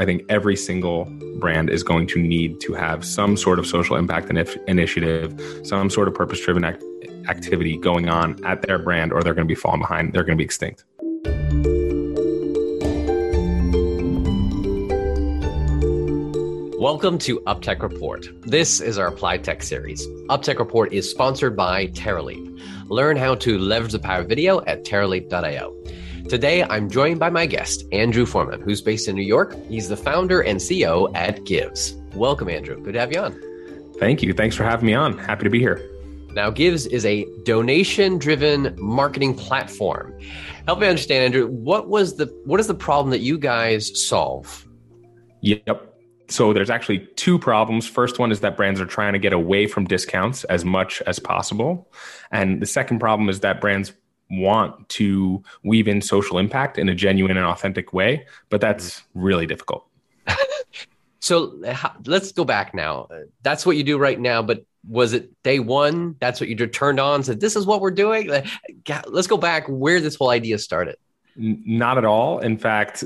I think every single brand is going to need to have some sort of social impact initiative, some sort of purpose driven act- activity going on at their brand, or they're going to be falling behind. They're going to be extinct. Welcome to UpTech Report. This is our Applied Tech series. UpTech Report is sponsored by Terraleap. Learn how to leverage the power of video at terraleap.io. Today, I'm joined by my guest, Andrew Forman, who's based in New York. He's the founder and CEO at Givz. Welcome, Andrew. Good to have you on. Thank you. Thanks for having me on. Happy to be here. Now, Givz is a donation driven marketing platform. Help me understand, Andrew, what was the what is the problem that you guys solve? Yep. So there's actually two problems. First one is that brands are trying to get away from discounts as much as possible. And the second problem is that brands want to weave in social impact in a genuine and authentic way, but that's really difficult. so let's go back now. That's what you do right now, but was it day one? That's what you turned on, said, This is what we're doing. Let's go back where this whole idea started. Not at all. In fact,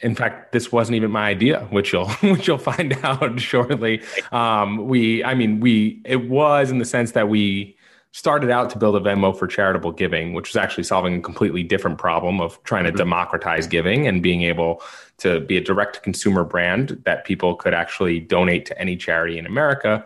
in fact, this wasn't even my idea, which you'll which you'll find out shortly. Um, we, I mean, we it was in the sense that we started out to build a Venmo for charitable giving, which was actually solving a completely different problem of trying to mm-hmm. democratize giving and being able to be a direct to consumer brand that people could actually donate to any charity in America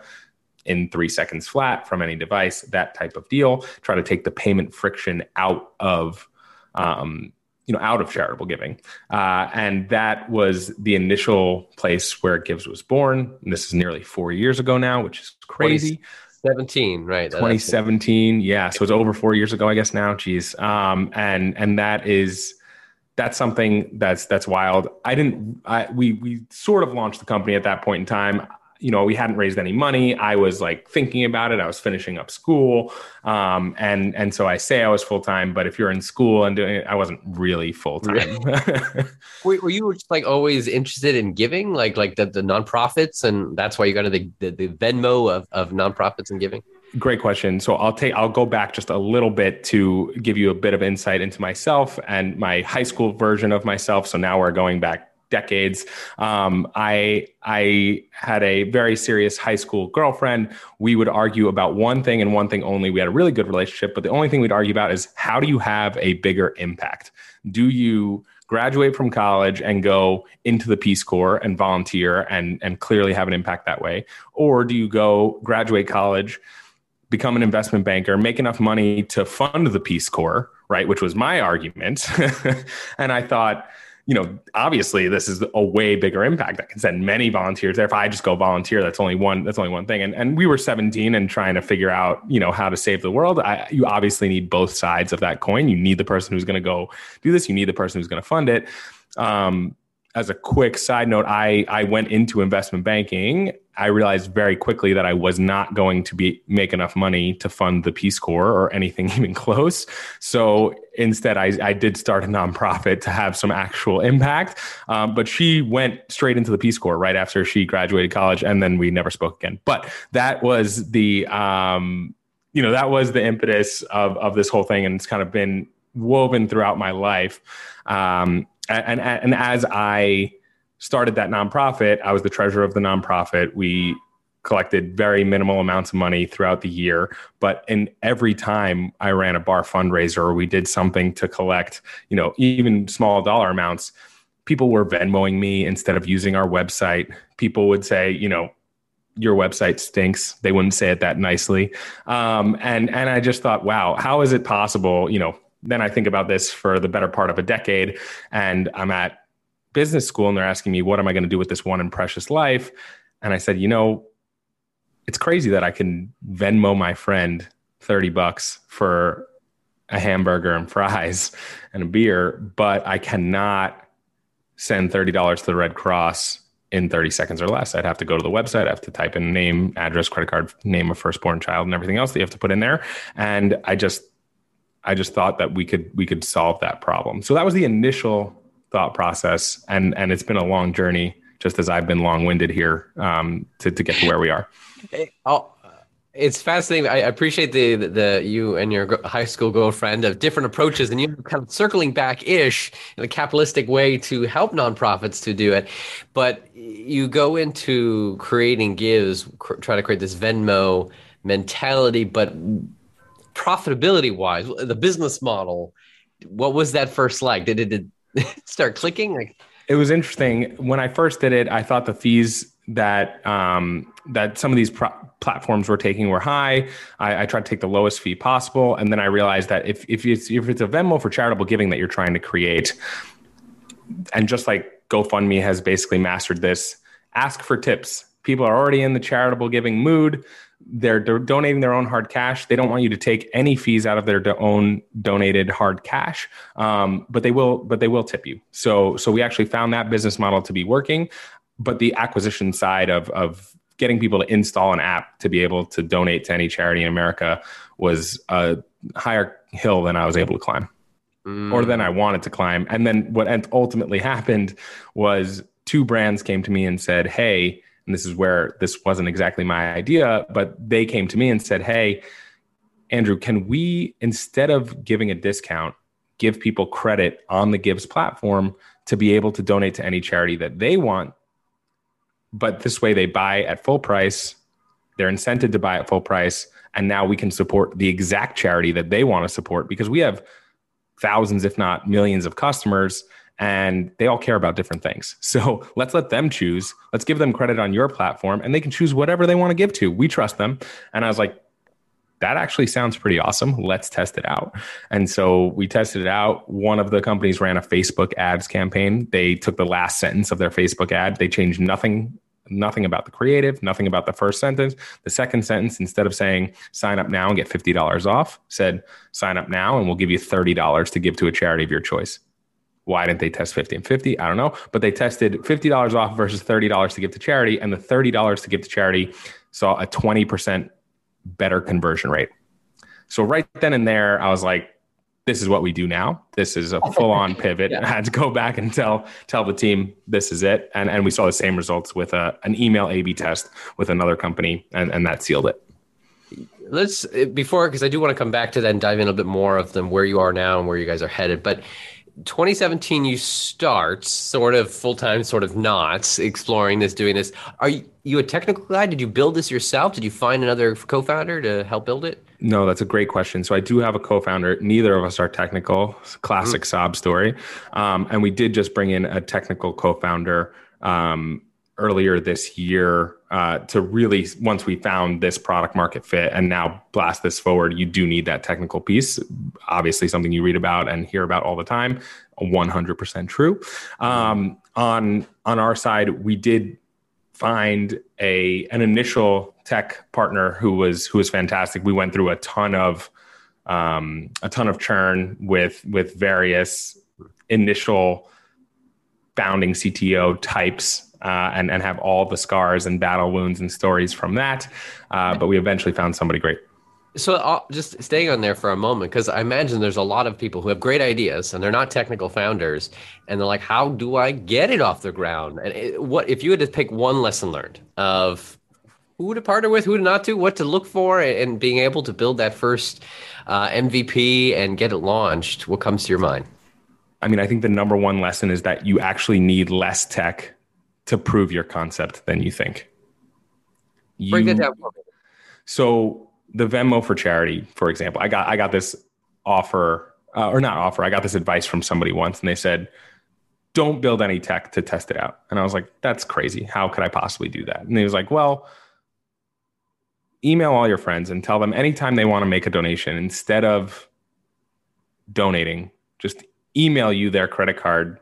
in three seconds flat from any device, that type of deal. Try to take the payment friction out of um, you know out of charitable giving uh, and that was the initial place where Givz was born and this is nearly four years ago now which is crazy 2017 right 2017 yeah so it's over four years ago i guess now geez. Um, and and that is that's something that's that's wild. I didn't I, we we sort of launched the company at that point in time you know, we hadn't raised any money. I was like thinking about it. I was finishing up school, um, and and so I say I was full time. But if you're in school and doing it, I wasn't really full time. were, were, you just like always interested in giving, like like the, the nonprofits, and that's why you got into the, the, the Venmo of of nonprofits and giving? Great question. So I'll take I'll go back just a little bit to give you a bit of insight into myself and my high school version of myself. So now we're going back decades. Um, I I had a very serious high school girlfriend. We would argue about one thing and one thing only. We had a really good relationship, but the only thing we'd argue about is how do you have a bigger impact? Do you graduate from college and go into the Peace Corps and volunteer and and clearly have an impact that way, or do you go graduate college? become an investment banker, make enough money to fund the Peace Corps, right? Which was my argument. and I thought, you know, obviously this is a way bigger impact. I can send many volunteers there. If I just go volunteer, that's only one, that's only one thing. And, and we were 17 and trying to figure out, you know, how to save the world. I, you obviously need both sides of that coin. You need the person who's going to go do this. You need the person who's going to fund it. Um, as a quick side note, I, I went into investment banking. I realized very quickly that I was not going to be make enough money to fund the Peace Corps or anything even close. So instead, I, I did start a nonprofit to have some actual impact. Um, but she went straight into the Peace Corps right after she graduated college, and then we never spoke again. But that was the um, you know that was the impetus of of this whole thing, and it's kind of been woven throughout my life. Um, and, and as I started that nonprofit, I was the treasurer of the nonprofit. We collected very minimal amounts of money throughout the year but in every time i ran a bar fundraiser or we did something to collect you know even small dollar amounts people were venmoing me instead of using our website. People would say you know your website stinks. They wouldn't say it that nicely. Um, and and i just thought wow how is it possible you know then I think about this for the better part of a decade, and I'm at business school, and they're asking me, "What am I going to do with this one and precious life?" And I said, "You know, it's crazy that I can Venmo my friend thirty bucks for a hamburger and fries and a beer, but I cannot send thirty dollars to the Red Cross." in 30 seconds or less. I'd have to go to the website. I have to type in name, address, credit card, name of firstborn child, and everything else that you have to put in there. And I just I just thought that we could we could solve that problem. So that was the initial thought process, and and it's been a long journey, just as I've been long winded here um, to to get to where we are. I'll it's fascinating. I appreciate the, the, the you and your high school girlfriend of different approaches, and you kind of circling back ish in a capitalistic way to help nonprofits to do it. But you go into creating Givz, cr- try to create this Venmo mentality, but profitability wise, the business model. What was that first like? Did it, did it start clicking? Like, it was interesting when I first did it. I thought the fees that um, that some of these pro- platforms were taking were high. I, I tried to take the lowest fee possible, and then I realized that if if it's if it's a Venmo for charitable giving that you're trying to create, and just like GoFundMe has basically mastered this, ask for tips. People are already in the charitable giving mood. They're, they're donating their own hard cash. They don't want you to take any fees out of their do- own donated hard cash, um, but they will. But they will tip you. So so we actually found that business model to be working but the acquisition side of of getting people to install an app to be able to donate to any charity in America was a higher hill than I was able to climb, mm. or than I wanted to climb. And then what ultimately happened was two brands came to me and said, "Hey." And this is where this wasn't exactly my idea, but they came to me and said, Hey, Andrew, can we, instead of giving a discount, give people credit on the Givz platform to be able to donate to any charity that they want but this way they buy at full price. They're incented to buy at full price. And now we can support the exact charity that they want to support because we have thousands, if not millions, of customers and they all care about different things. So let's let them choose. Let's give them credit on your platform and they can choose whatever they want to give to. We trust them. And I was like, that actually sounds pretty awesome. Let's test it out. And so we tested it out. One of the companies ran a Facebook ads campaign. They took the last sentence of their Facebook ad, they changed nothing nothing about the creative, nothing about the first sentence. The second sentence, instead of saying sign up now and get $50 off, said sign up now and we'll give you $30 to give to a charity of your choice. Why didn't they test 50 and 50? I don't know. But they tested $50 off versus $30 to give to charity. And the $30 to give to charity saw a 20% better conversion rate. So right then and there, I was like, this is what we do now. This is a full on pivot. yeah. I had to go back and tell tell the team this is it. And and we saw the same results with a, an email A B test with another company and, and that sealed it. Let's before because I do want to come back to that and dive in a bit more of them where you are now and where you guys are headed. But 2017 you start sort of full-time sort of not exploring this doing this are you, you a technical guy did you build this yourself did you find another co-founder to help build it no, that's a great question. So I do have a co-founder. Neither of us are technical. Classic mm-hmm. sob story. Um, and we did just bring in a technical co-founder um, earlier this year uh, to really once we found this product market fit and now blast this forward. You do need that technical piece. Obviously, something you read about and hear about all the time. 100% true. Um, on on our side, we did find a an initial tech partner who was who was fantastic. We went through a ton of um, a ton of churn with with various initial founding CTO types. Uh, and and have all the scars and battle wounds and stories from that, uh, but we eventually found somebody great. So I'll just staying on there for a moment because I imagine there's a lot of people who have great ideas and they're not technical founders, and they're like, "How do I get it off the ground?" And it, what if you had to pick one lesson learned of who to partner with, who to not to, what to look for, and being able to build that first uh, MVP and get it launched? What comes to your mind? I mean, I think the number one lesson is that you actually need less tech to prove your concept than you think. You, Break that down. So the Venmo for charity, for example, I got I got this offer uh, or not offer. I got this advice from somebody once, and they said, "Don't build any tech to test it out." And I was like, "That's crazy. How could I possibly do that?" And he was like, "Well." Email all your friends and tell them anytime they want to make a donation, instead of donating, just email you their credit card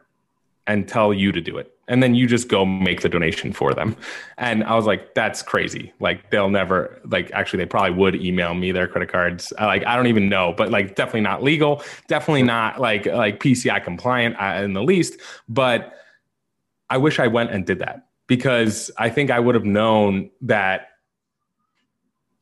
and tell you to do it and then you just go make the donation for them. And i was like that's crazy. Like they'll never like actually they probably would email me their credit cards. Like i don't even know but like definitely not legal definitely not like like pci compliant uh, in the least. But i wish i went and did that because i think i would have known that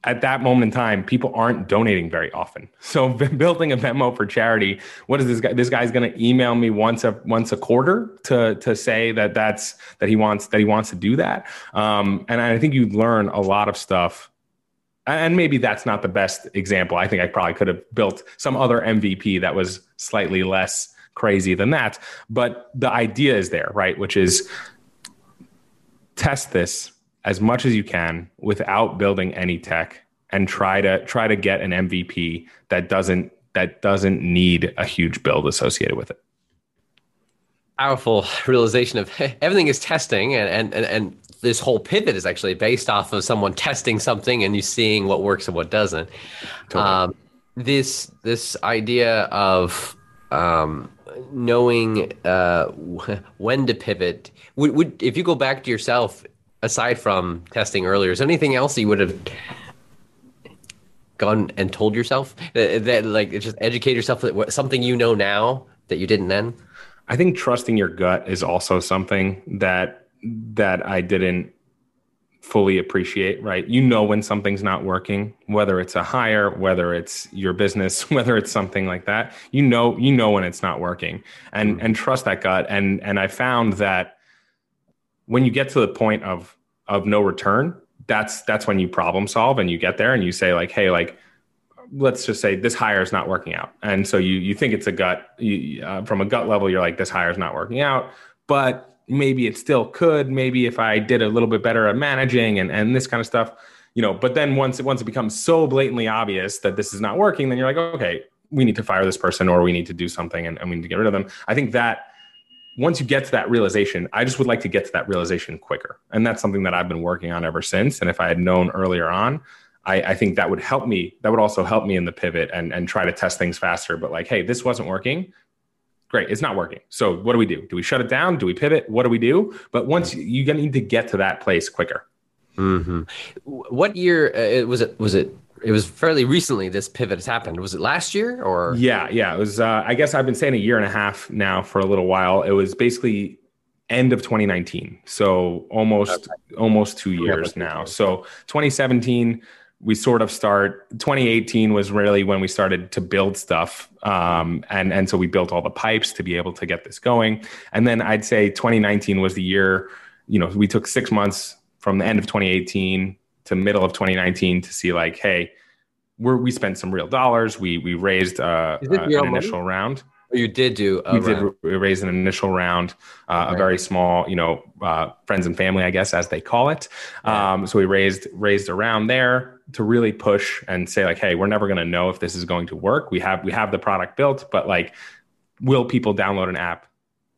at that moment in time, people aren't donating very often. So building a Venmo for charity, what is this guy? This guy's going to email me once a once a quarter to to say that that's that he wants that he wants to do that. Um, and I think you learn a lot of stuff And maybe that's not the best example. I think I probably could have built some other MVP that was slightly less crazy than that. But the idea is there, right? Which is test this as much as you can without building any tech and try to try to get an MVP that doesn't that doesn't need a huge build associated with it. Powerful realization of everything is testing and, and, and, and this whole pivot is actually based off of someone testing something and you seeing what works and what doesn't. Totally. Um, this this idea of um, knowing uh, when to pivot would, would if you go back to yourself aside from testing earlier is there anything else you would have gone and told yourself? That, that like just educate yourself that something you know now that you didn't then? I think trusting your gut is also something that that i didn't fully appreciate right? You know when something's not working whether it's a hire whether it's your business whether it's something like that. You know you know when it's not working. And mm-hmm. and trust that gut. And and i found that when you get to the point of of no return that's that's when you problem solve and you get there and you say like hey like let's just say this hire is not working out. And so you you think it's a gut you, uh, from a gut level you're like this hire is not working out but maybe it still could. Maybe if i did a little bit better at managing and and this kind of stuff you know but then once it once it becomes so blatantly obvious that this is not working then you're like okay we need to fire this person or we need to do something and, and we need to get rid of them. I think that once you get to that realization, I just would like to get to that realization quicker. And that's something that I've been working on ever since. And if I had known earlier on, I, I, think that would help me. That would also help me in the pivot and, and try to test things faster. But like, hey, this wasn't working. Great, it's not working. So what do we do? Do we shut it down? Do we pivot? What do we do? But once you, you need to get to that place quicker. Mm-hmm. What year uh, was it? Was it it was fairly recently this pivot has happened. Was it last year or? Yeah, yeah. It was. Uh, I guess I've been saying a year and a half now for a little while. It was basically end of 2019, so almost okay. almost two years now. So 2017, we sort of start. 2018 was really when we started to build stuff, um, and and so we built all the pipes to be able to get this going. And then I'd say 2019 was the year. You know, we took six months from the end of 2018 to middle of 2019 to see like, hey, we we spent some real dollars. We we raised uh, uh, an initial round. Oh, you did do. we round. did raise an initial round, uh, right. a very small, you know, uh, friends and family, I guess, as they call it. Um, so we raised raised around there to really push and say like, hey, we're never going to know if this is going to work. We have we have the product built, but like, will people download an app?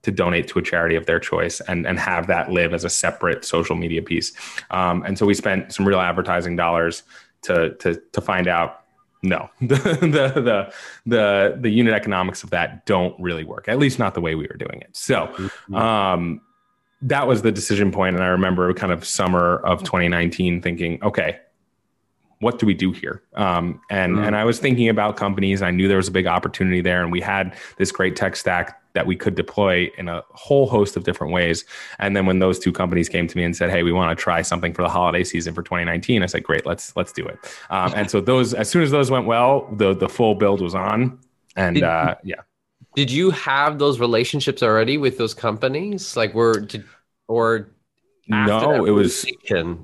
To donate to a charity of their choice and, and have that live as a separate social media piece. Um, and so we spent some real advertising dollars to, to, to find out no, the, the, the, the, the unit economics of that don't really work, at least not the way we were doing it. So, mm-hmm. um, that was the decision point. And I remember kind of summer of 2019 thinking, okay, what do we do here? Um, and mm. and I was thinking about companies. I knew there was a big opportunity there, and we had this great tech stack that we could deploy in a whole host of different ways. And then when those two companies came to me and said, "Hey, we want to try something for the holiday season for 2019," I said, "Great, let's let's do it." Um, and so those, as soon as those went well, the the full build was on, and did, uh, yeah. Did you have those relationships already with those companies? Like, were did, or no? It was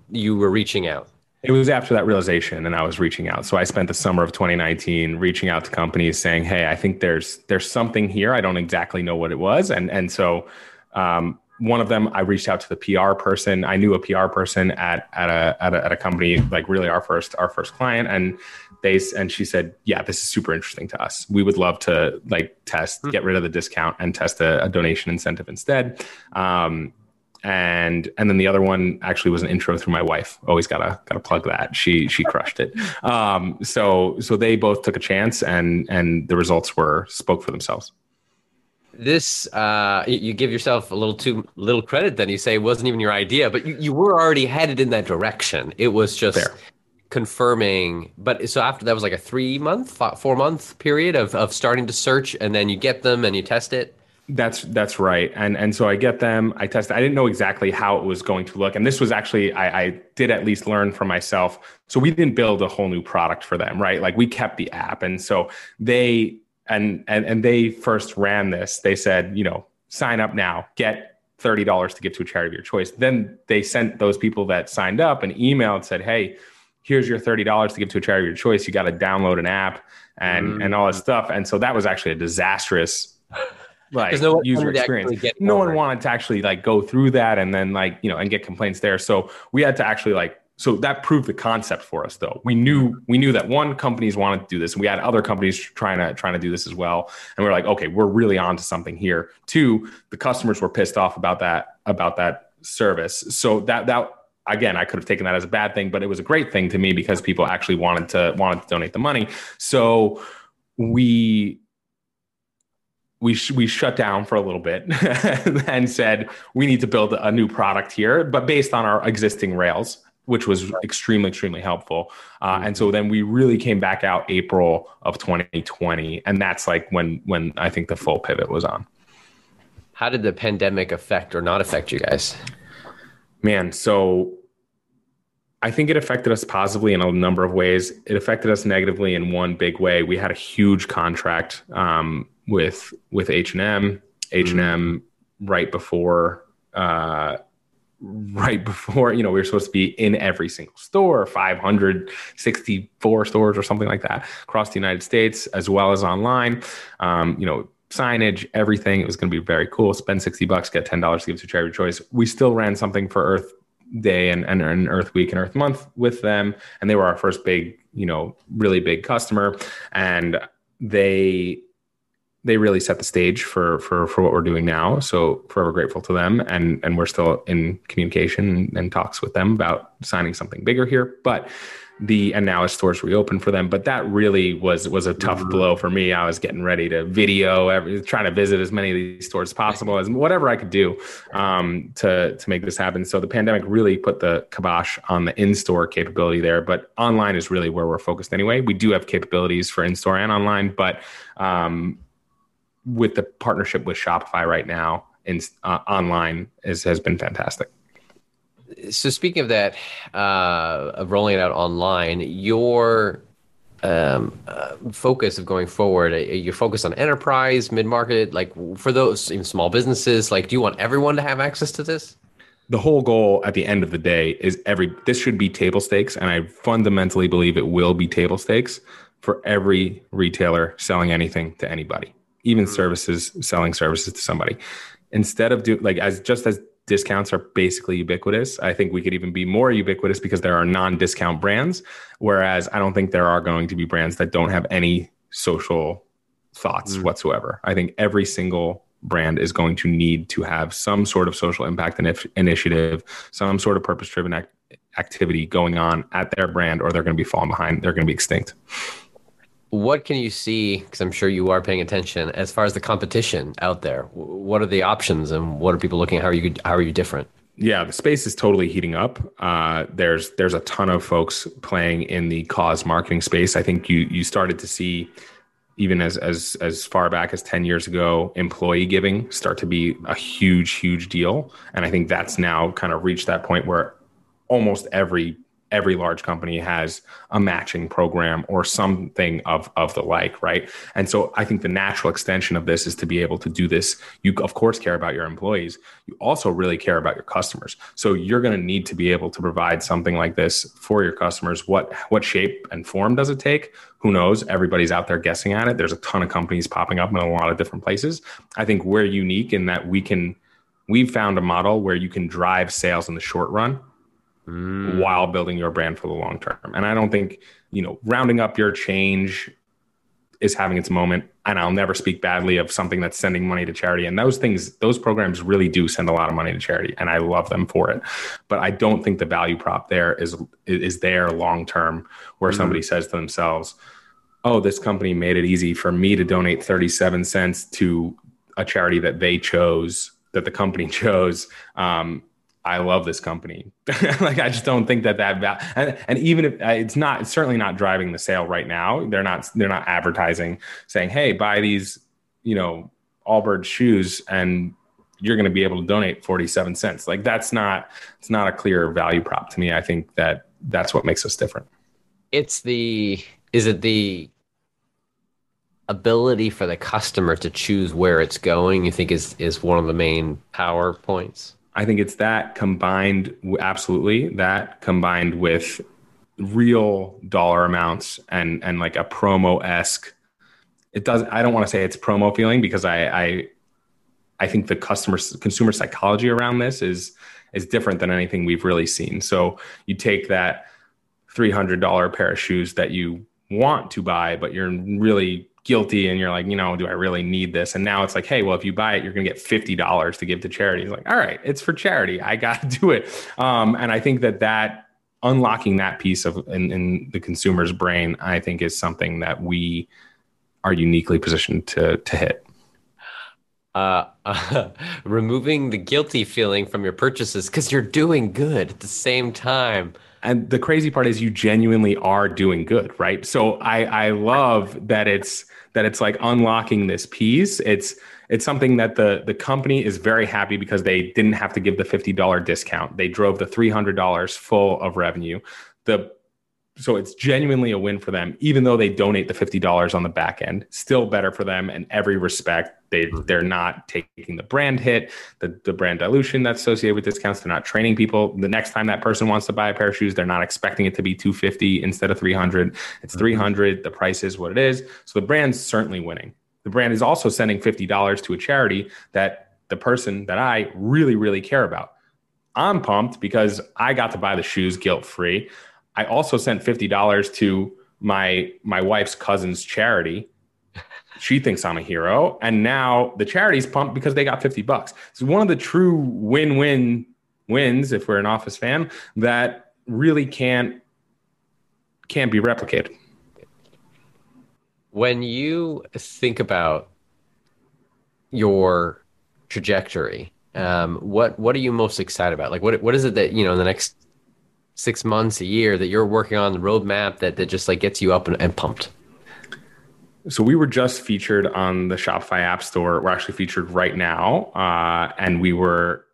you were reaching out. It was after that realization, and I was reaching out. So I spent the summer of 2019 reaching out to companies, saying, "Hey, I think there's there's something here. I don't exactly know what it was." And and so um, one of them, I reached out to the PR person. I knew a PR person at at a, at a at a company, like really our first our first client, and they and she said, "Yeah, this is super interesting to us. We would love to like test, hmm. get rid of the discount, and test a, a donation incentive instead." Um, and and then the other one actually was an intro through my wife. Always gotta gotta plug that. She she crushed it. Um, so so they both took a chance, and and the results were spoke for themselves. This uh, you give yourself a little too little credit. Then you say it wasn't even your idea, but you, you were already headed in that direction. It was just. Fair confirming but so after that was like a three month four month period of, of starting to search and then you get them and you test it that's that's right, and and so I get them. I test. I didn't know exactly how it was going to look, and this was actually I, I did at least learn for myself. So we didn't build a whole new product for them, right? Like we kept the app, and so they and and and they first ran this. They said, you know, sign up now, get thirty dollars to give to a charity of your choice. Then they sent those people that signed up an email and said, hey here's your $30 to give to a charity of your choice. You got to download an app and, mm. and all this stuff. And so that was actually a disastrous like no user experience. No one wanted to actually like go through that and then like, you know, and get complaints there. So we had to actually like so that proved the concept for us though. We knew we knew that one companies wanted to do this and we had other companies trying to trying to do this as well. And we are like okay we're really on to something here. Two the customers were pissed off about that about that service. So that that again i could have taken that as a bad thing but it was a great thing to me because people actually wanted to wanted to donate the money. So we we sh- we shut down for a little bit and said we need to build a new product here but based on our existing rails which was extremely extremely helpful. Uh, and so mm-hmm. then we really came back out april of 2020 and that's like when when i think the full pivot was on. How did the pandemic affect or not affect you guys? Man so i think it affected us positively in a number of ways. It affected us negatively in one big way. We had a huge contract um, with with h&m h&m mm-hmm. right before uh, right before you know we were supposed to be in every single store 564 stores or something like that across the united states as well as online. Um, you know signage everything. It was going to be very cool. Spend 60 bucks get $10 to give to charity choice we still ran something for earth day and, and, earth week and earth month with them and they were our first big you know really big customer and they they really set the stage for for for what we're doing now. So forever grateful to them, and and we're still in communication and talks with them about signing something bigger here. But the and now as stores reopen for them, but that really was was a tough mm-hmm. blow for me. I was getting ready to video, every, trying to visit as many of these stores as possible as whatever I could do um, to to make this happen. So the pandemic really put the kibosh on the in store capability there, but online is really where we're focused anyway. We do have capabilities for in store and online, but um, with the partnership with Shopify right now in uh, online is, has been fantastic. So speaking of that, uh, of rolling it out online, your um, uh, focus of going forward, uh, you're focused on enterprise, mid market, like for those even small businesses. Like, do you want everyone to have access to this? The whole goal at the end of the day is every this should be table stakes, and I fundamentally believe it will be table stakes for every retailer selling anything to anybody even mm-hmm. services selling services to somebody instead of do like as just as discounts are basically ubiquitous. I think we could even be more ubiquitous because there are non-discount brands whereas i don't think there are going to be brands that don't have any social thoughts mm. whatsoever. I think every single brand is going to need to have some sort of social impact initiative some sort of purpose driven act- activity going on at their brand or they're going to be falling behind they're going to be extinct what can you see because i'm sure you are paying attention as far as the competition out there? What are the options and what are people looking at? How are you how are you different? Yeah the space is totally heating up. Uh, there's there's a ton of folks playing in the cause marketing space. I think you you started to see even as as as far back as 10 years ago employee giving start to be a huge huge deal. And i think that's now kind of reached that point where almost every every large company has a matching program or something of of the like right? And so i think the natural extension of this is to be able to do this. You of course care about your employees. You also really care about your customers. So you're going to need to be able to provide something like this for your customers. What what shape and form does it take? Who knows? Everybody's out there guessing at it. There's a ton of companies popping up in a lot of different places. I think we're unique in that we can we've found a model where you can drive sales in the short run mm. while building your brand for the long term. And I don't think, you know, rounding up your change is having its moment. And I'll never speak badly of something that's sending money to charity. And those things, those programs really do send a lot of money to charity, and I love them for it. But I don't think the value prop there is is there long term, where mm. somebody says to themselves, "Oh, this company made it easy for me to donate thirty seven cents to a charity that they chose." That the company chose, um, I love this company. like I just don't think that that val- and, and even if uh, it's not, it's certainly not driving the sale right now. They're not they're not advertising saying, "Hey, buy these, you know, Allbirds shoes and you're going to be able to donate 47 cents." Like that's not it's not a clear value prop to me. I think that that's what makes us different. It's the is it the ability for the customer to choose where it's going you think is is one of the main power points I think it's that combined, absolutely, that combined with real dollar amounts and and like a promo esque. It does. I don't want to say it's promo feeling because I I I think the customer consumer psychology around this is is different than anything we've really seen. So you take that three hundred dollar pair of shoes that you want to buy, but you're really guilty and you're like, you know, do I really need this? And now it's like, hey, well, if you buy it, you're going to get $50 to give to charity. It's like, all right, it's for charity. I got to do it. Um, and I think that that unlocking that piece of in, in, the consumer's brain, I think is something that we are uniquely positioned to, to hit. Uh, removing the guilty feeling from your purchases because you're doing good at the same time. And the crazy part is you genuinely are doing good right? So i i love that it's that it's like unlocking this piece. It's it's something that the the company is very happy because they didn't have to give the $50 discount. They drove the $300 full of revenue. The so it's genuinely a win for them even though they donate the $50 on the back end still better for them in every respect. They mm-hmm. they're not taking the brand hit the, the brand dilution that's associated with discounts. They're not training people. The next time that person wants to buy a pair of shoes they're not expecting it to be 250 instead of 300 it's mm-hmm. 300 the price is what it is. So the brand's certainly winning. The brand is also sending $50 to a charity that the person that i really really care about. I'm pumped because i got to buy the shoes guilt free I also sent fifty dollars to my my wife's cousin's charity. She thinks I'm a hero, and now the charity's pumped because they got fifty bucks. It's one of the true win-win wins if we're an Office fan that really can't can't be replicated. When you think about your trajectory, um, what what are you most excited about? Like, what what is it that you know in the next six months, a year that you're working on the roadmap that, that just like gets you up and, and pumped? So we were just featured on the Shopify App Store. We're actually featured right now, uh, and we were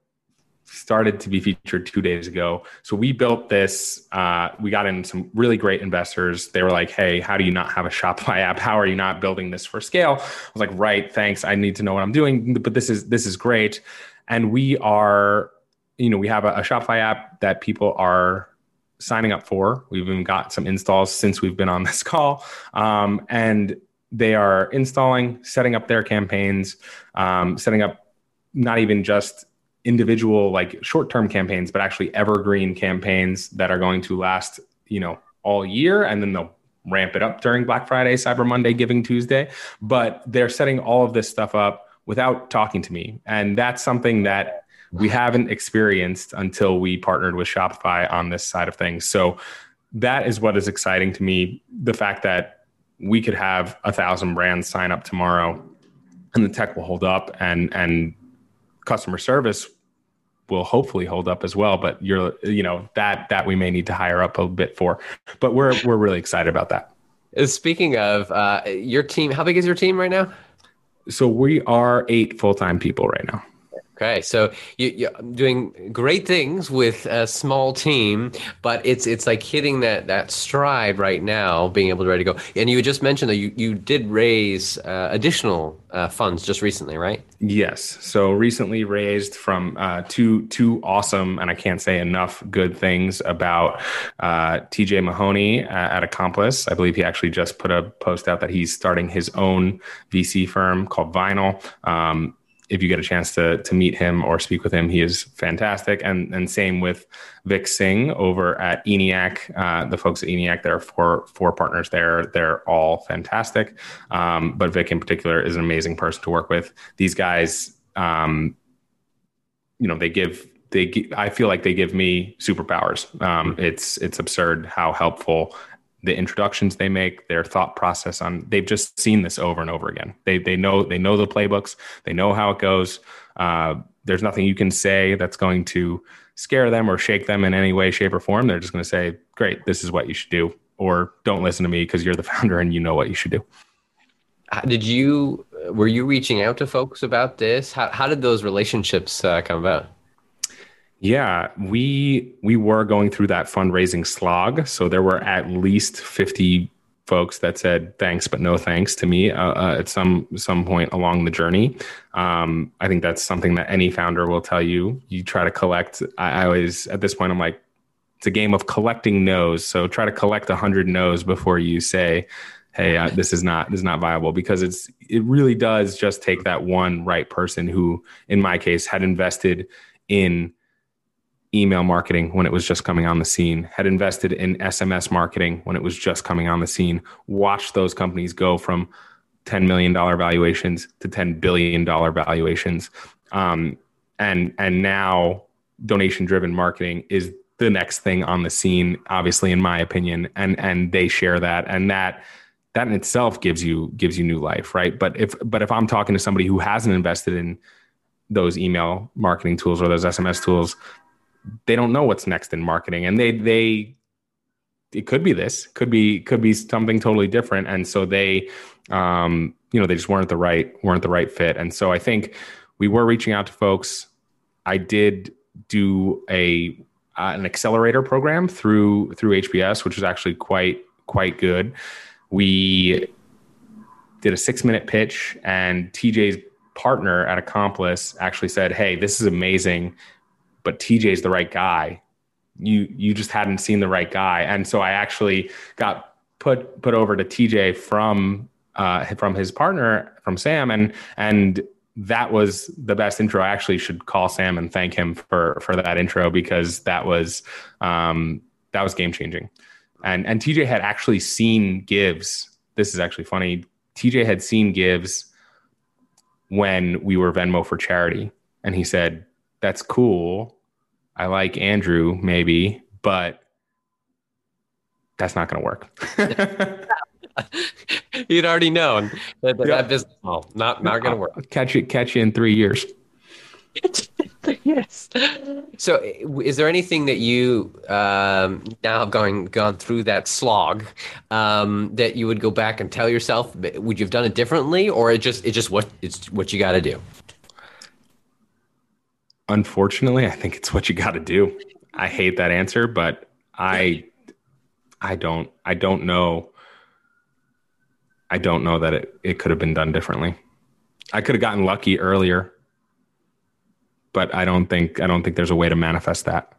started to be featured two days ago. So we built this. Uh, we got in some really great investors. They were like, "Hey, how do you not have a Shopify app? How are you not building this for scale?" I was like, "Right, thanks. I need to know what I'm doing, but this is this is great." And we are, you know, we have a, a Shopify app that people are signing up for. We've even got some installs since we've been on this call. Um, and they are installing, setting up their campaigns, um, setting up not even just individual like short-term campaigns, but actually evergreen campaigns that are going to last, you know, all year, and then they'll ramp it up during Black Friday, Cyber Monday, Giving Tuesday. But they're setting all of this stuff up without talking to me, and that's something that we haven't experienced until we partnered with Shopify on this side of things. So that is what is exciting to me. The fact that we could have a thousand brands sign up tomorrow and the tech will hold up and and customer service will hopefully hold up as well. But you're you know, that that we may need to hire up a bit for. But we're we're really excited about that. Speaking of uh, your team, how big is your team right now? So we are eight full time people right now. Okay, so you, are doing great things with a small team, but it's it's like hitting that that stride right now, being able to ready to go. And you just mentioned that you you did raise uh, additional uh, funds just recently, right? Yes. So recently raised from uh, two two awesome, and I can't say enough good things about uh, TJ Mahoney at Accomplice. I believe he actually just put a post out that he's starting his own VC firm called Vinyl. Um, if you get a chance to to meet him or speak with him, he is fantastic. And and same with Vic Singh over at ENIAC. Uh, the folks at ENIAC, there are four four partners there. They're all fantastic. Um, but Vic in particular is an amazing person to work with. These guys, um, you know, they give they. I feel like they give me superpowers. Um, it's it's absurd how helpful the introductions they make, their thought process on they've just seen this over and over again. They they know they know the playbooks, they know how it goes. Uh, there's nothing you can say that's going to scare them or shake them in any way, shape, or form. They're just going to say, "Great, this is what you should do," or "Don't listen to me because you're the founder and you know what you should do." Did you were you reaching out to folks about this? How how did those relationships uh, come about? Yeah, we we were going through that fundraising slog, so there were at least fifty folks that said thanks but no thanks to me uh, uh, at some some point along the journey. Um, I think that's something that any founder will tell you. You try to collect. I, I always at this point I'm like it's a game of collecting no's. So try to collect a hundred no's before you say, "Hey, uh, this is not this is not viable," because it's it really does just take that one right person who, in my case, had invested in email marketing when it was just coming on the scene, had invested in SMS marketing when it was just coming on the scene, watched those companies go from $10 million valuations to $10 billion valuations. Um, and, and now donation driven marketing is the next thing on the scene, obviously, in my opinion. And, and they share that. And that, that in itself gives you, gives you new life. Right. But if, but if I'm talking to somebody who hasn't invested in those email marketing tools or those SMS tools, they don't know what's next in marketing. And they they it could be this could be could be something totally different. And so they um you know they just weren't the right weren't the right fit. And so i think we were reaching out to folks. I did do a uh, an accelerator program through through hbs which was actually quite quite good. We did a six minute pitch and tj's partner at accomplice actually said hey this is amazing but TJ's the right guy. You you just hadn't seen the right guy, and so I actually got put put over to TJ from uh, from his partner from Sam, and and that was the best intro. I actually should call Sam and thank him for for that intro because that was um, that was game changing. And and TJ had actually seen Givz. This is actually funny. TJ had seen Givz when we were Venmo for charity, and he said, that's cool. I like Andrew, maybe, but that's not going to work. You'd already known that, that, that business model not not going to work. catch it, catch you in three years. yes. So, is there anything that you um, now have gone gone through that slog um, that you would go back and tell yourself? Would you have done it differently, or it just it just what it's what you got to do? Unfortunately, I think it's what you got to do. I hate that answer, but I I don't I don't know I don't know that it, it could have been done differently. I could have gotten lucky earlier, but I don't think I don't think there's a way to manifest that.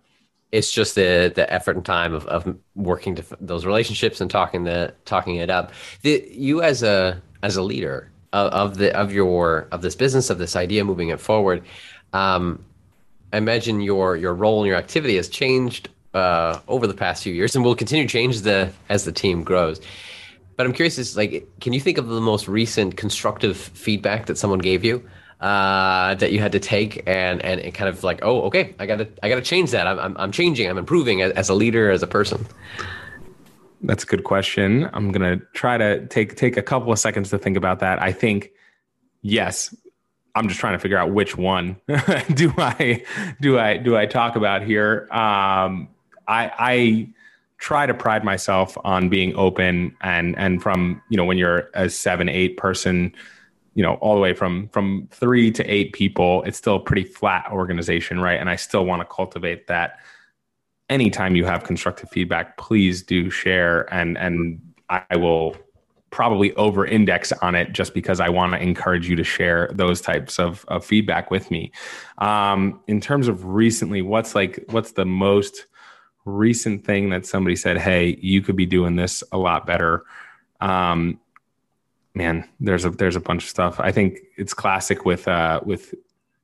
It's just the the effort and time of, of working to those relationships and talking the talking it up. The, you as a as a leader of, of the of your of this business of this idea moving it forward, um, I imagine your your role and your activity has changed uh, over the past few years, and will continue to change the as the team grows. But I'm curious, is like, can you think of the most recent constructive feedback that someone gave you uh, that you had to take and and it kind of like, oh, okay, I gotta I gotta change that. I'm I'm, changing. I'm improving as, as a leader, as a person. That's a good question. I'm gonna try to take take a couple of seconds to think about that. I think yes, I'm just trying to figure out which one do I do I do I talk about here. Um, I, I try to pride myself on being open and and from you know when you're a seven eight person, you know all the way from from three to eight people, it's still a pretty flat organization, right? And I still want to cultivate that. Anytime you have constructive feedback, please do share and and I will probably over index on it just because I want to encourage you to share those types of, of feedback with me. Um, in terms of recently, what's like, what's the most recent thing that somebody said, Hey, you could be doing this a lot better. Um, man, there's a, there's a bunch of stuff. I think it's classic with, uh, with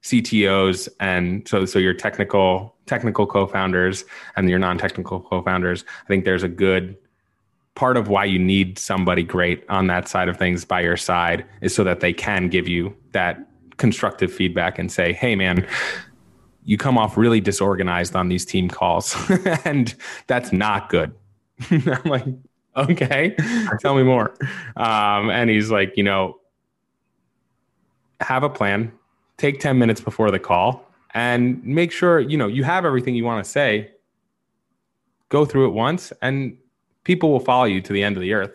CTOs and so so your technical technical co-founders and your non-technical co-founders. I think there's a good part of why you need somebody great on that side of things by your side is so that they can give you that constructive feedback and say, hey, man, you come off really disorganized on these team calls, and that's not good. I'm like, okay, tell me more. Um, and he's like, you know, have a plan, take 10 minutes before the call, and make sure, you know, you have everything you want to say. Go through it once and people will follow you to the end of the earth.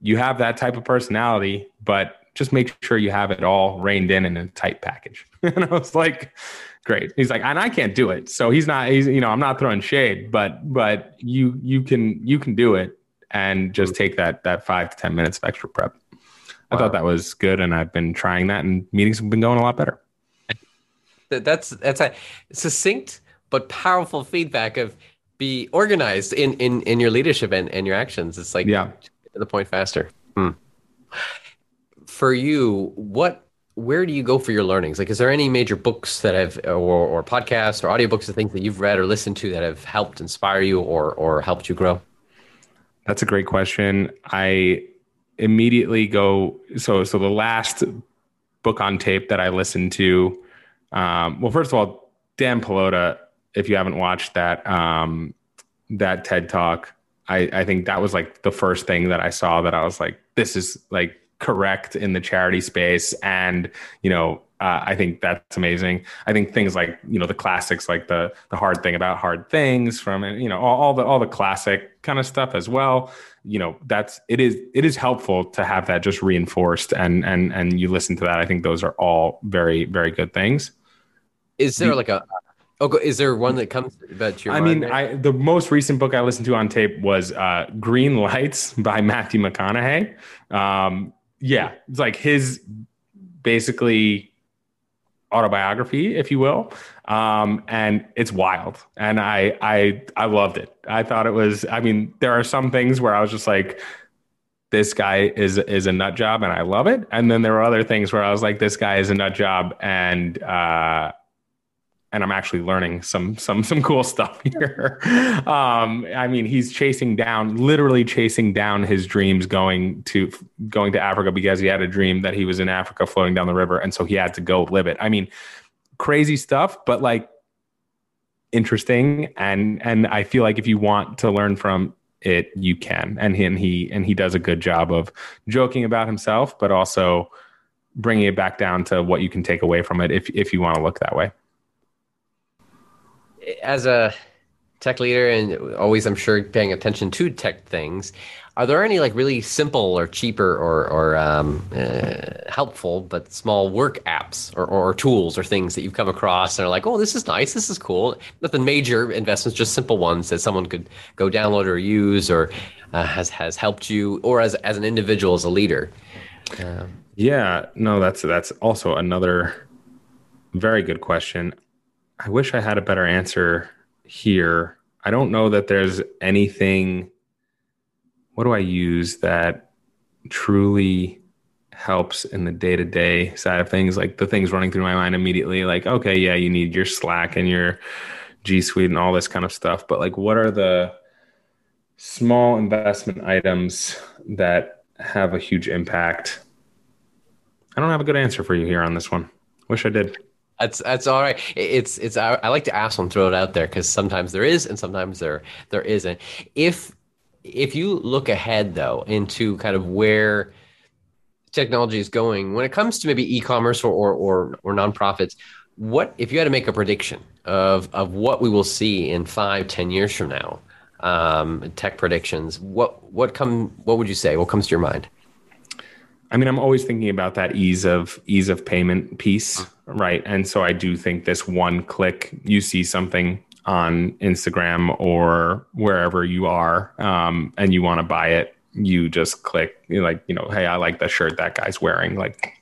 You have that type of personality, but just make sure you have it all reined in in a tight package. and I was like, great. He's like, and I can't do it. So he's not, he's, you know, I'm not throwing shade, but, but you, you can, you can do it and just take that, that five to 10 minutes of extra prep. I thought that was good. And I've been trying that and meetings have been going a lot better. That's, that's a succinct, but powerful feedback of be organized in in in your leadership and, and your actions. It's like yeah, to the point faster. Hmm. For you, what where do you go for your learnings? Like, is there any major books that have, or, or podcasts or audiobooks or things that you've read or listened to that have helped inspire you or, or helped you grow? That's a great question. I immediately go, so, so the last book on tape that I listened to, um, well, first of all, Dan Pallotta, if you haven't watched that, um, that TED talk, I, I think that was like the first thing that I saw that I was like, this is like correct in the charity space and you know uh, I think that's amazing. I think things like you know the classics, like the the hard thing about hard things, from you know all, all, the all the classic kind of stuff as well. You know that's it is it is helpful to have that just reinforced and and and you listen to that. I think those are all very very good things. Is there the, like a Oh, is there one that comes about your? I mean, I the most recent book I listened to on tape was uh, Green Lights by Matthew McConaughey. Um, yeah, it's like his basically autobiography, if you will. Um, and it's wild. And I I I loved it. I thought it was, I mean, there are some things where I was just like, this guy is is a nut job and I love it. And then there were other things where I was like, this guy is a nut job and uh and I'm actually learning some some some cool stuff here. um, I mean, he's chasing down, literally chasing down his dreams, going to going to Africa because he had a dream that he was in Africa, floating down the river, and so he had to go live it. I mean, crazy stuff, but like interesting, and and I feel like if you want to learn from it, you can, and he and he and he does a good job of joking about himself, but also bringing it back down to what you can take away from it if if you want to look that way as a tech leader and always i'm sure paying attention to tech things are there any like really simple or cheaper or, or um, uh, helpful but small work apps or, or tools or things that you've come across and are like oh this is nice. This is cool. Nothing major investments just simple ones that someone could go download or use or uh, has has helped you or as, as an individual as a leader. Um, yeah. No that's that's also another very good question I wish I had a better answer here. I don't know that there's anything. What do I use that truly helps in the day to day side of things? Like the things running through my mind immediately, like, okay, yeah, you need your Slack and your G Suite and all this kind of stuff. But like, what are the small investment items that have a huge impact? I don't have a good answer for you here on this one. Wish I did. That's that's all right. It's it's I, I like to ask and throw it out there because sometimes there is and sometimes there there isn't. If if you look ahead though into kind of where technology is going when it comes to maybe e-commerce or or or, or nonprofits, what if you had to make a prediction of of what we will see in five ten years from now? Um, tech predictions. What what come? What would you say? What comes to your mind? I mean, I'm always thinking about that ease of ease of payment piece, right? And so I do think this one click, you see something on Instagram or wherever you are, um, and you want to buy it, you just click, like, you know, hey, I like the shirt that guy's wearing. Like,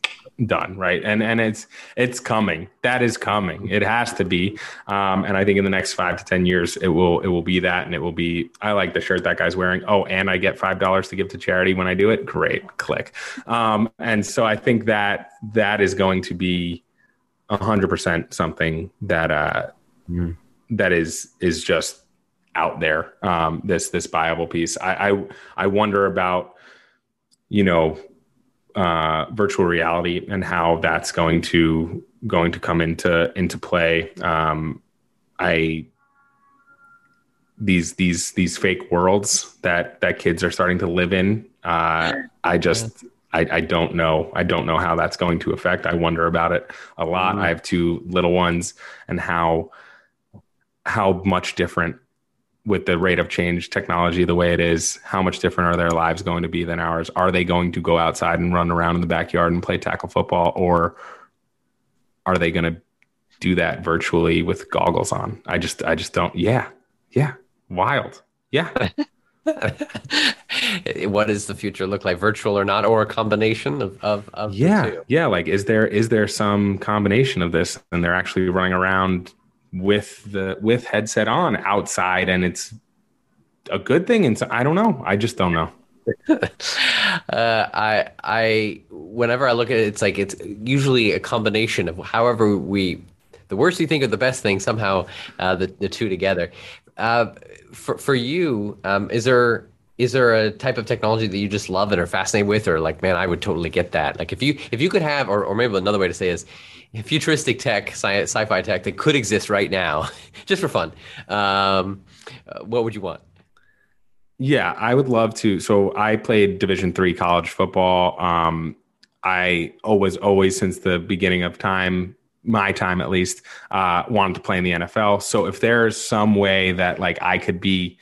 done right? And and it's it's coming. That is coming. It has to be. Um, and i think in the next five to ten years it will it will be that and it will be i like the shirt that guy's wearing. Oh and i get five dollars to give to charity when i do it? Great. Click. Um, and so i think that that is going to be a hundred percent something that uh mm. that is is just out there um this this viable piece. I i, I wonder about you know uh, virtual reality and how that's going to going to come into into play. Um, I these these these fake worlds that that kids are starting to live in. Uh, I just I, I, don't know. I don't know how that's going to affect. I wonder about it a lot. Mm-hmm. I have two little ones, and how how much different with the rate of change technology the way it is how much different are their lives going to be than ours? Are they going to go outside and run around in the backyard and play tackle football or are they going to do that virtually with goggles on? I just i just don't yeah yeah wild yeah. What does the future look like virtual or not or a combination of, of, of yeah yeah like is there is there some combination of this and they're actually running around with the with headset on outside and it's a good thing and so i don't know i just don't know uh, I I whenever I look at it, it's like it's usually a combination of however we the worst you think of the best thing somehow uh, the the two together. Uh, for for you, um, is there is there a type of technology that you just love and are fascinated with, or like, man, I would totally get that. Like, if you if you could have, or or maybe another way to say is, futuristic tech, sci- fi tech that could exist right now, just for fun, um, uh, what would you want? Yeah, I would love to. So I played Division three college football. Um, I always, always since the beginning of time, my time at least, uh, wanted to play in the NFL. So if there's some way that like I could be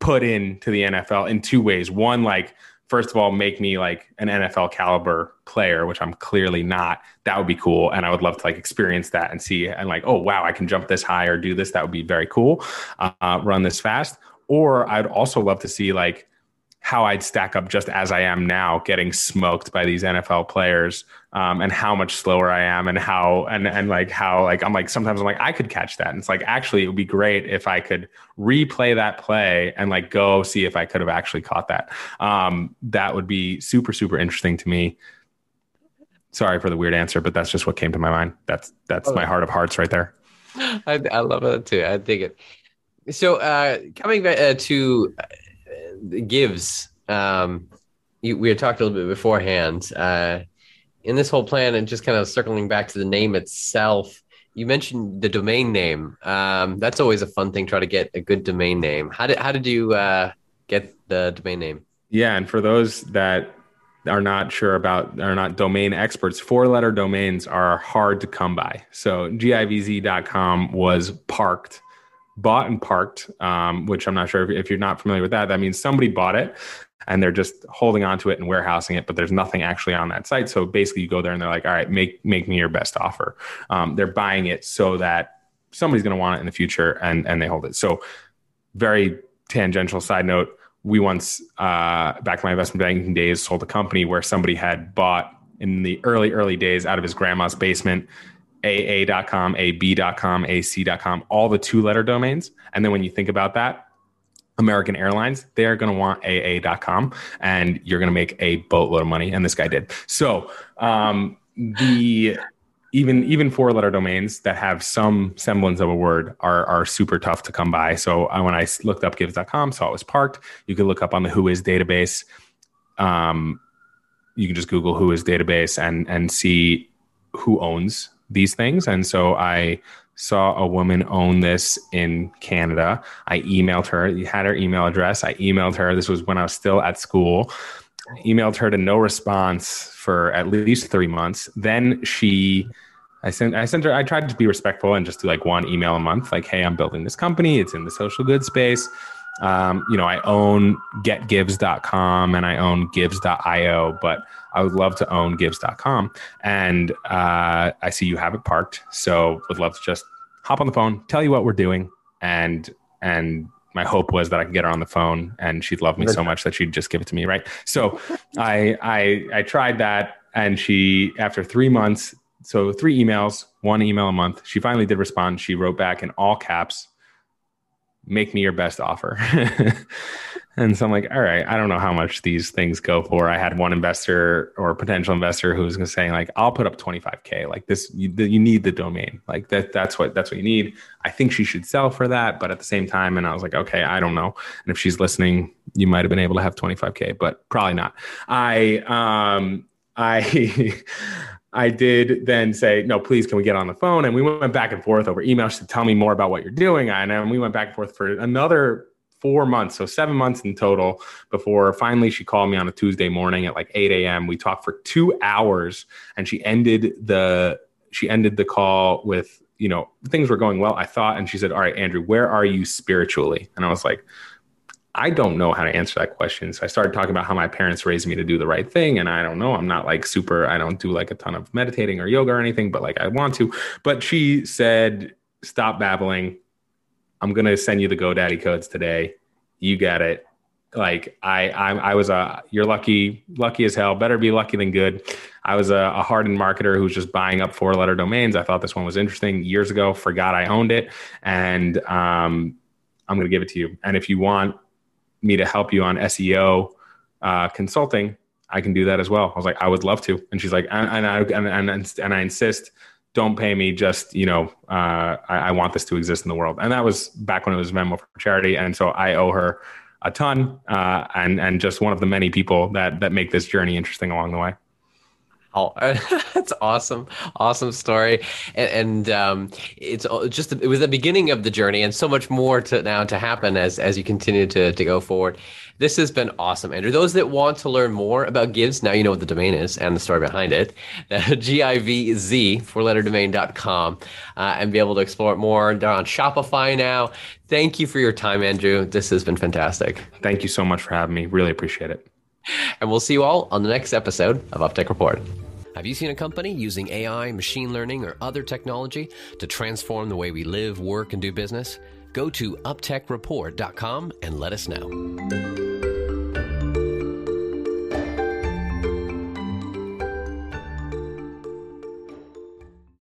put into the NFL in two ways, one like first of all make me like an NFL caliber player, which I'm clearly not. That would be cool, and I would love to like experience that and see and like, oh wow, I can jump this high or do this. That would be very cool. Uh, run this fast. Or I'd also love to see like how I'd stack up just as I am now, getting smoked by these NFL players, um, and how much slower I am, and how and and like how like I'm like sometimes I'm like I could catch that, and it's like actually it would be great if I could replay that play and like go see if I could have actually caught that. Um, that would be super super interesting to me. Sorry for the weird answer, but that's just what came to my mind. That's that's oh, my heart of hearts right there. I, I love it too. I dig it. So uh, coming back uh, to uh, Givz, um, you, we had talked a little bit beforehand. Uh, in this whole plan, and just kind of circling back to the name itself, you mentioned the domain name. Um, that's always a fun thing. Try to get a good domain name. How did how did you uh, get the domain name? Yeah, and for those that are not sure about are not domain experts four letter domains are hard to come by so givz.com was parked bought and parked, um, which I'm not sure if, if, you're not familiar with that. That means somebody bought it and they're just holding onto it and warehousing it, but there's nothing actually on that site. So basically, you go there and they're like, "All right, make make me your best offer." Um, they're buying it so that somebody's going to want it in the future, and and they hold it. So very tangential side note. We once, uh, back in my investment banking days, sold a company where somebody had bought in the early, early days out of his grandma's basement AA.com, AB.com, AC.com, all the two letter domains. And then when you think about that, American Airlines, they are going to want AA.com and you're going to make a boatload of money. And this guy did. So, um, the even even four letter domains that have some semblance of a word are are super tough to come by. So uh, when I looked up givz.com, saw it was parked. You could look up on the Whois database. Um, you can just Google Whois database and and see who owns these things. And so I saw a woman own this in Canada. I emailed her, you had her email address. I emailed her. This was when I was still at school. I emailed her to no response for at least three months. Then she, I sent, I sent her, I tried to be respectful and just do like one email a month, like, hey, I'm building this company. It's in the social good space. Um, you know, I own getgivz.com and I own givz.io, but I would love to own givz.com. And uh, I see you have it parked. So would love to just hop on the phone, tell you what we're doing. And, and my hope was that I could get her on the phone and she'd love me so much that she'd just give it to me. Right. So I, I, I tried that. And she, after three months, so three emails, one email a month, she finally did respond. She wrote back in all caps, make me your best offer. and so I'm like, all right, I don't know how much these things go for. I had one investor or potential investor who was saying like, I'll put up 25k. Like this, you, you need the domain. Like that, that's what that's what you need. I think she should sell for that, but at the same time, and I was like, okay, I don't know. And if she's listening, you might have been able to have 25k, but probably not. I um I I did then say, no, please, can we get on the phone? And we went back and forth over email. She said, tell me more about what you're doing. And we went back and forth for another four months, so seven months in total, before finally she called me on a Tuesday morning at like 8 a.m. We talked for two hours and she ended the she ended the call with, you know, things were going well, I thought. And she said, All right, Andrew, where are you spiritually? And I was like, I don't know how to answer that question. So I started talking about how my parents raised me to do the right thing. And I don't know, I'm not like super, I don't do like a ton of meditating or yoga or anything, but like I want to. But she said, stop babbling. I'm to send you the GoDaddy codes today. You get it. Like I, I, I was a, you're lucky, lucky as hell. Better be lucky than good. I was a, a hardened marketer who's just buying up four letter domains. I thought this one was interesting years ago, forgot I owned it. And um, I'm to give it to you. And if you want me to help you on SEO uh, consulting, I can do that as well. I was like, I would love to. And she's like, and, and I, and, and, and I insist, don't pay me. Just, you know, uh, I, I, want this to exist in the world. And that was back when it was Venmo for charity. And so I owe her a ton, uh, and, and just one of the many people that, that make this journey interesting along the way. Oh, that's awesome! Awesome story, and, and um, it's just it was the beginning of the journey, and so much more to now to happen as as you continue to to go forward. This has been awesome, Andrew. Those that want to learn more about Givz, now you know what the domain is and the story behind it. G-I-V-Z, four-letterdomain.com, uh, and be able to explore it more. They're on Shopify now. Thank you for your time, Andrew. This has been fantastic. Thank you so much for having me. Really appreciate it. And we'll see you all on the next episode of Uptech Report. Have you seen a company using AI, machine learning, or other technology to transform the way we live, work, and do business? Go to uptechreport.com and let us know.